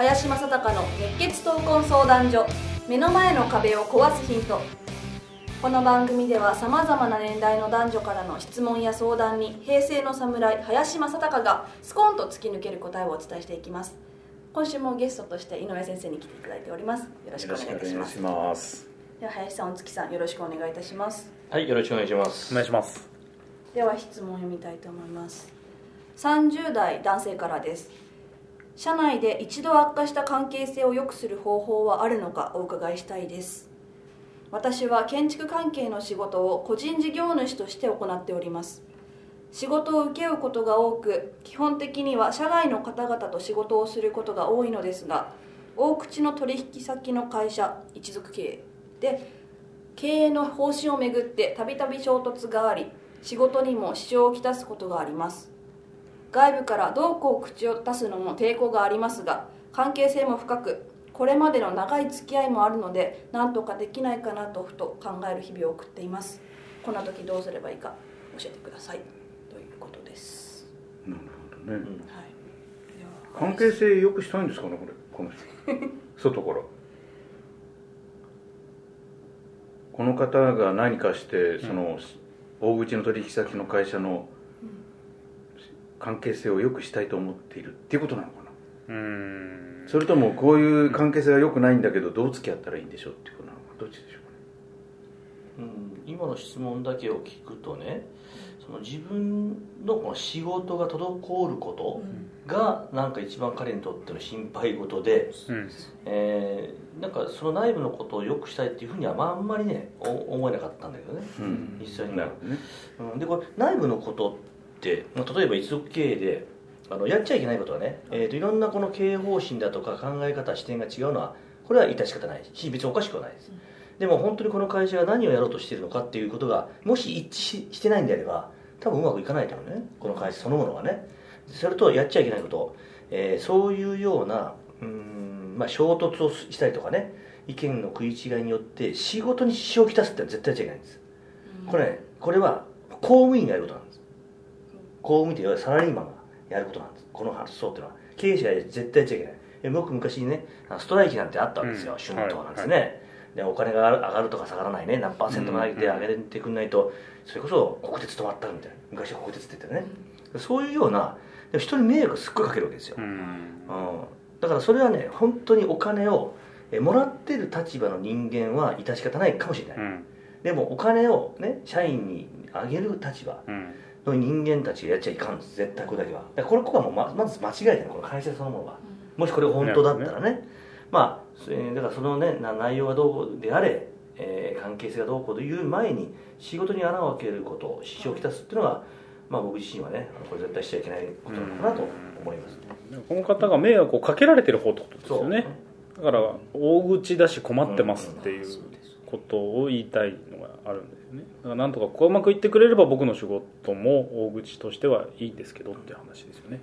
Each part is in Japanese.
林正孝の熱血闘魂相談所。目の前の壁を壊すヒント。この番組ではさまざまな年代の男女からの質問や相談に平成の侍林正孝がスコーンと突き抜ける答えをお伝えしていきます。今週もゲストとして井上先生に来ていただいております。よろしくお願いいたします。ますでは林さんお月さんよろしくお願いいたします。はい、よろしくお願いします。お願いします。では質問を読みたいと思います。30代男性からです社内で一度悪化した関係性を良くする方法はあるのかお伺いしたいです。私は建築関係の仕事を個人事業主として行っております。仕事を請け負うことが多く基本的には社外の方々と仕事をすることが多いのですが大口の取引先の会社一族経営。で経営の方針をめぐってたびたび衝突があり仕事にも支障をきたすことがあります。外部からどうこう口を出すのも抵抗がありますが関係性も深くこれまでの長い付き合いもあるので何とかできないかなとふと考える日々を送っています。こんな時どうすればいいか教えてください。ということです、なるほどね、はい、関係性よくしたいんですかねこれこの人。外から。この方が何かしてその、大口の取引先の会社の関係性を良くしたいと思っているっていうことなのかな。うん。それともこういう関係性が良くないんだけどどう付き合ったらいいんでしょうっていうことなのかどっちでしょうかね。うん、今の質問だけを聞くとね、その自分のこの仕事が滞ることがなんか一番彼にとっての心配事で、うん。えーなんかその内部のことを良くしたいっていうふうにはまああんまりねお思えなかったんだけどね、うん。実際に。ね。うん、でこれ内部のことって、まあ、例えば一族経営であのやっちゃいけないことはね、えー、といろんなこの経営方針だとか考え方視点が違うのはこれは致し方ない。し別におかしくはないです、でも本当にこの会社が何をやろうとしているのかっていうことがもし一致ししてないんであれば多分うまくいかないだろうね。この会社そのものがね。それとやっちゃいけないこと、えーそういうようなうーん、まあ、衝突をしたりとかね。意見の食い違いによって仕事に支障をきたすって絶対やっちゃいけないんです。これねこれは公務員がやることなんです公務員っていわゆるサラリーマンがやることなんです。この発想っていうのは経営者が絶対やっちゃいけない。え僕昔にねストライキなんてあったんですよ、うん春闘なんですね、でお金が上がるとか下がらないね。何パーセントも上げて上げてくんないとそれこそ国鉄止まったみたいな。昔は国鉄って言ってね、そういうようなでも人に迷惑すっごいかけるわけですよ、うん。うん。だからそれはね本当にお金をえもらってる立場の人間は致し方ないかもしれない、うん。でもお金をね社員にあげる立場。うんの人間たちがやっちゃいかんです絶対これだけは。だからこれここはもうままず間違いだよこの会社そのものは。もしこれが本当だったらね。まあそれだからそのねな内容がどうであれ、えー関係性がどうこうという前に仕事に穴を開けること支障をきたすっていうのがまあ僕自身はねこれ絶対しちゃいけないことなのかなと思います、この方が迷惑をかけられてる方ってことですよね。だから大口だし困ってますっていう。うんことを言いたいのがあるんですよね。だからなんとかここうまくいってくれれば僕の仕事も大口としてはいいんですけどって話ですよね。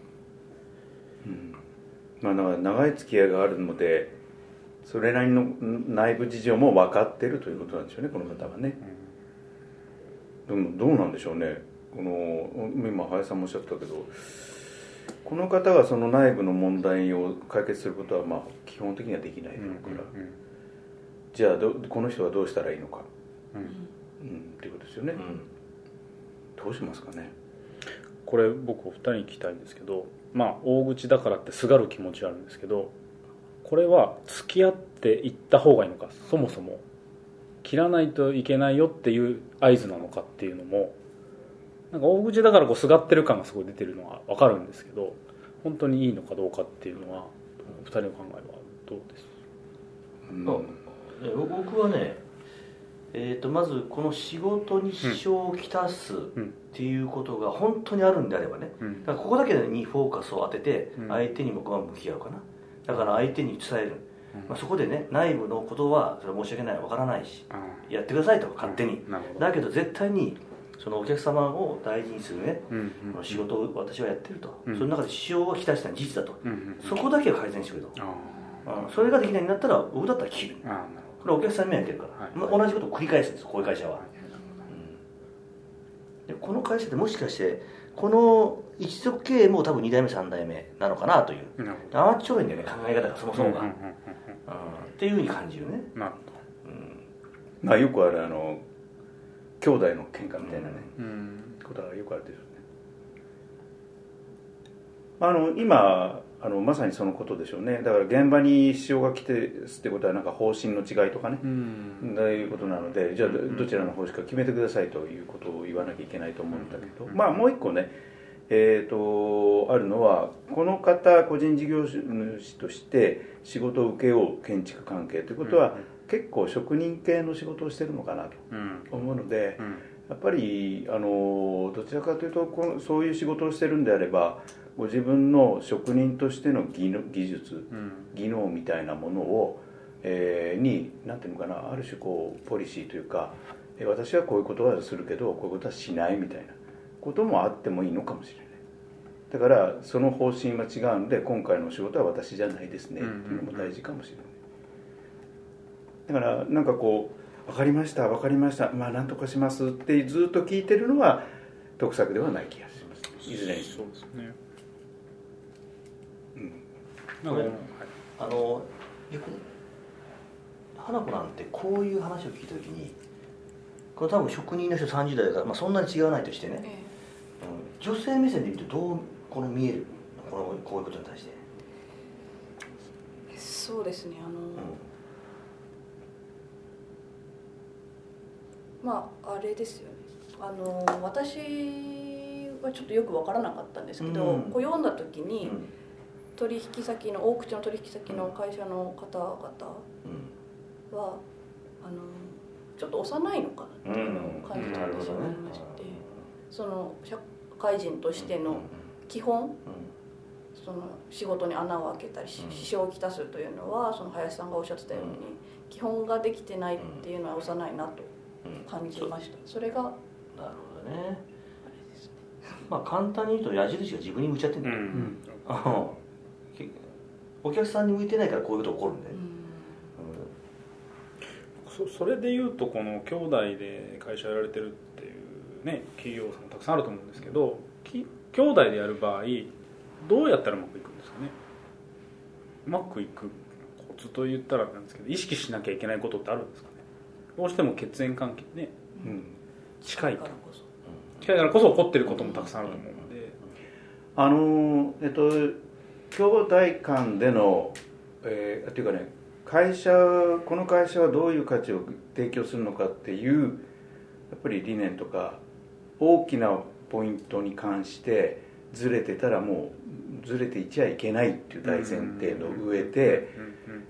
まあ、だから長い付き合いがあるのでそれなりの内部事情も分かってるということなんでしょうねこの方はね、でもどうなんでしょうね。この今林さんもおっしゃったけどこの方がその内部の問題を解決することはまあ基本的にはできないだろうから、じゃあどこの人はどうしたらいいのか、うん。うん、っていうことですよね、うん。どうしますかね。これ僕お二人に聞きたいんですけどまあ大口だからってすがる気持ちはあるんですけどこれは付き合っていった方がいいのかそもそも。切らないといけないよっていう合図なのかっていうのもなんか大口だからこうすがってる感がすごい出てるのは分かるんですけど本当にいいのかどうかっていうのはお二人の考えはどうです？うん僕はね、えー、とまずこの仕事に支障をきたすっていうことが本当にあるんであればね、うん。だからここだけにフォーカスを当ててうん。相手に僕は向き合うかな、だから相手に伝える、まあ、そこでね内部のことはそれは申し訳ないわからないしあやってくださいと勝手に、なるほど。だけど絶対にそのお客様を大事にするね、うん。うん。仕事を私はやってると、うん。その中で支障がきたした事実だと、うん。うん。そこだけは改善してくれと、あうん。それができないようになったら僕だったら切るこれはお客さんに迷惑かけるから、はい。まあ同じことを繰り返すんですこういう会社は、でこの会社ってもしかしてこの一族経営も多分2代目3代目なのかなという。甘っちょろいんだよね考え方がそもそもが、うんどうんうんうん。っていうふうに感じるね。うんなるほまあよくあるあの兄弟の喧嘩みたいなね、どうん。ことはよくあるでしょうね。あの今あのまさにそのことでしょうね。だから現場に支障が来てってことはなんか方針の違いとかね、うん。ということなのでじゃあどどちらの方針か決めてくださいということを言わなきゃいけないと思うんだけど、まあもう一個ね。えー、とあるのはこの方個人事業主として仕事を請け負う建築関係ということは、結構職人系の仕事をしてるのかなとうん。思うので、うん。やっぱりあのどちらかというとこのそういう仕事をしてるんであればご自分の職人としての技能技術うん。技能みたいなものを、えーに何ていうのかなある種こうポリシーというかえー私はこういうことはするけどこういうことはしないみたいなこともあってもいいのかもしれない。だからその方針は違うので今回のお仕事は私じゃないですねっていうのも大事かもしれない。だからなんかこう分かりました分かりましたまあ何とかしますってずっと聞いてるのは得策ではない気がします。いずれにそうですねうん。あの逆に花子なんてこういう話を聞いた時にこれ多分職人の人30代だから、まあ、そんなに違わないとしてね、えうん。女性目線で見るとどうこの見えるこのこういうことに対して、えそうですね。あの、うまああれですよね。あの私はちょっとよく分からなかったんですけど、うん。こう読んだ時ん。に取引先の大口の取引先の会社の方々うんはあのちょっと幼いのかなっていうのを感じてなるほどねしまいまして、その社会人としての基本その仕事に穴を開けたり支障をきたすというのはその林さんがおっしゃってたように、うん基本ができてないっていうのは幼いなとうん。うん感じました。それがなるほどね。まあ簡単に言うと矢印が自分に向いちゃってんだよ、うん。うん。けお客さんに向いてないからこういうこと起こるんだよね、そそれでいうとこの兄弟で会社やられてるっていうね企業さんもたくさんあると思うんですけどき兄弟でやる場合どうやったらうまくいくんですかね？うまくいくコツと言ったらなんですけど意識しなきゃいけないことってあるんですかね？どうしても血縁関係ねうん。近いとだからこそ。近いからこそ起こってることもたくさんあると思うので。あのえっと兄弟間での、えー、っていうかね会社この会社はどういう価値を提供するのかっていうやっぱり理念とか大きなポイントに関してずれてたらもうずれていちゃいけないっていう大前提の上で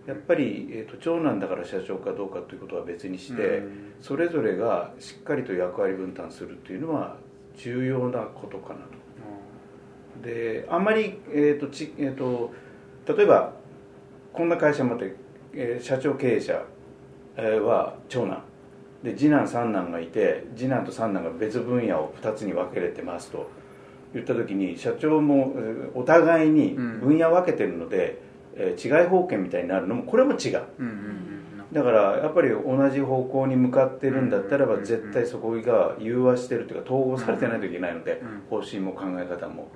やっぱり、えー、と長男だから社長かどうかということは別にして、それぞれがしっかりと役割分担するっていうのは重要なことかなと。であんまり、えーとちえー、と例えばこんな会社もあって、えー社長経営者、えーは長男。で次男三男がいて次男と三男が別分野を2つに分けれてますと言った時に社長もえーお互いに分野を分けてるので、えー違い保険みたいになるのもこれも違う。うんうんうんだからやっぱり同じ方向に向かってるんだったらばうん絶対そこが融和してるというか統合されてないといけないのでうん方針も考え方も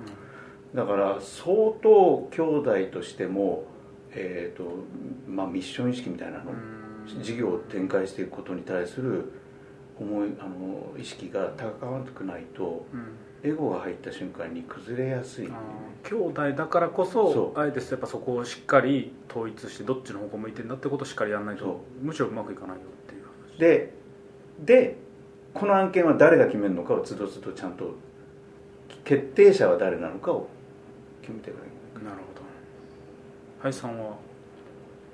だから相当兄弟としてもえーとまあ、ミッション意識みたいなのうん。事業を展開していくことに対する思いあの意識が高くないとうん。エゴが入った瞬間に崩れやすい兄弟だからこそあえてやっぱそこをしっかり統一してどっちの方向向いてんだってことをしっかりやらないそとむしろうまくいかないよっていう。話ででこの案件は誰が決めるのかをつどつどちゃんと決定者は誰なのかを決めていかなきゃいけないなるほど。林さんは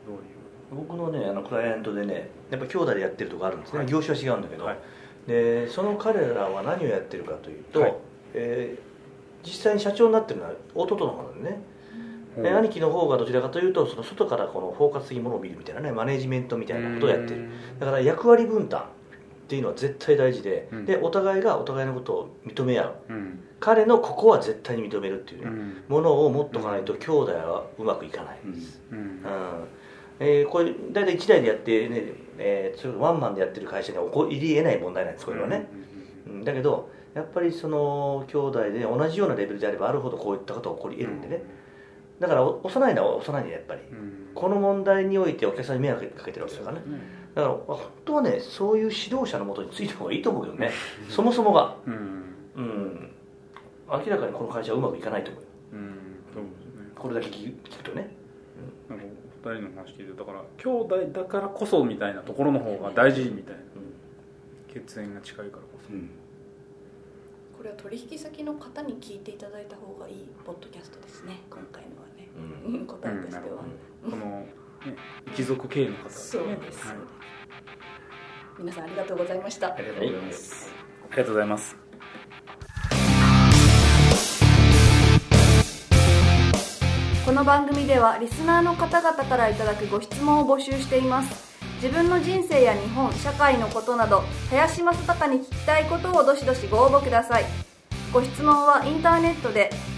どういう？僕のねあのクライアントでねやっぱ兄弟でやってるとこあるんですね、業種は違うんだけど、はい。でその彼らは何をやってるかというと、はい。えー実際に社長になってるのは弟の方なんでね。う。んで兄貴の方がどちらかというとその外からこの包括的にものを見るみたいなねマネジメントみたいなことをやってる。だから役割分担っていうのは絶対大事で、うん。でお互いがお互いのことを認め合う。うん。彼のここは絶対に認めるっていうね、うん。ものを持っとかないと兄弟はうまくいかない、うん。うん。うん。えーこれ大体1台でやってね、えーそれワンマンでやってる会社には起こりえない問題なんですこれはね、うん。だけどやっぱりその兄弟で同じようなレベルであればあるほどこういったことが起こり得るんでね。だからお幼いのは幼いねやっぱり。うん。この問題においてお客さんに迷惑かけてるわけだからねだから本当はねそういう指導者のもとについた方がいいと思うけどねそもそもが。うん。うん。明らかにこの会社はうまくいかないと思うよ。うん。そうですね。これだけ聞く聞くとねなんかお二人の話聞いてだから兄弟だからこそみたいなところの方が大事みたいな。血縁が近いからこそ。うん。これは取引先の方に聞いていただいた方がいいポッドキャストですね。今回のはね、うん。うん、答えとしては、この、ね、一族系の方そうねです、はい。皆さんありがとうございました。ありがとうございます。ありがとうございます。この番組ではリスナーの方々からいただくご質問を募集しています。自分の人生や日本社会のことなど林正孝に聞きたいことをどしどしご応募ください。ご質問はインターネットで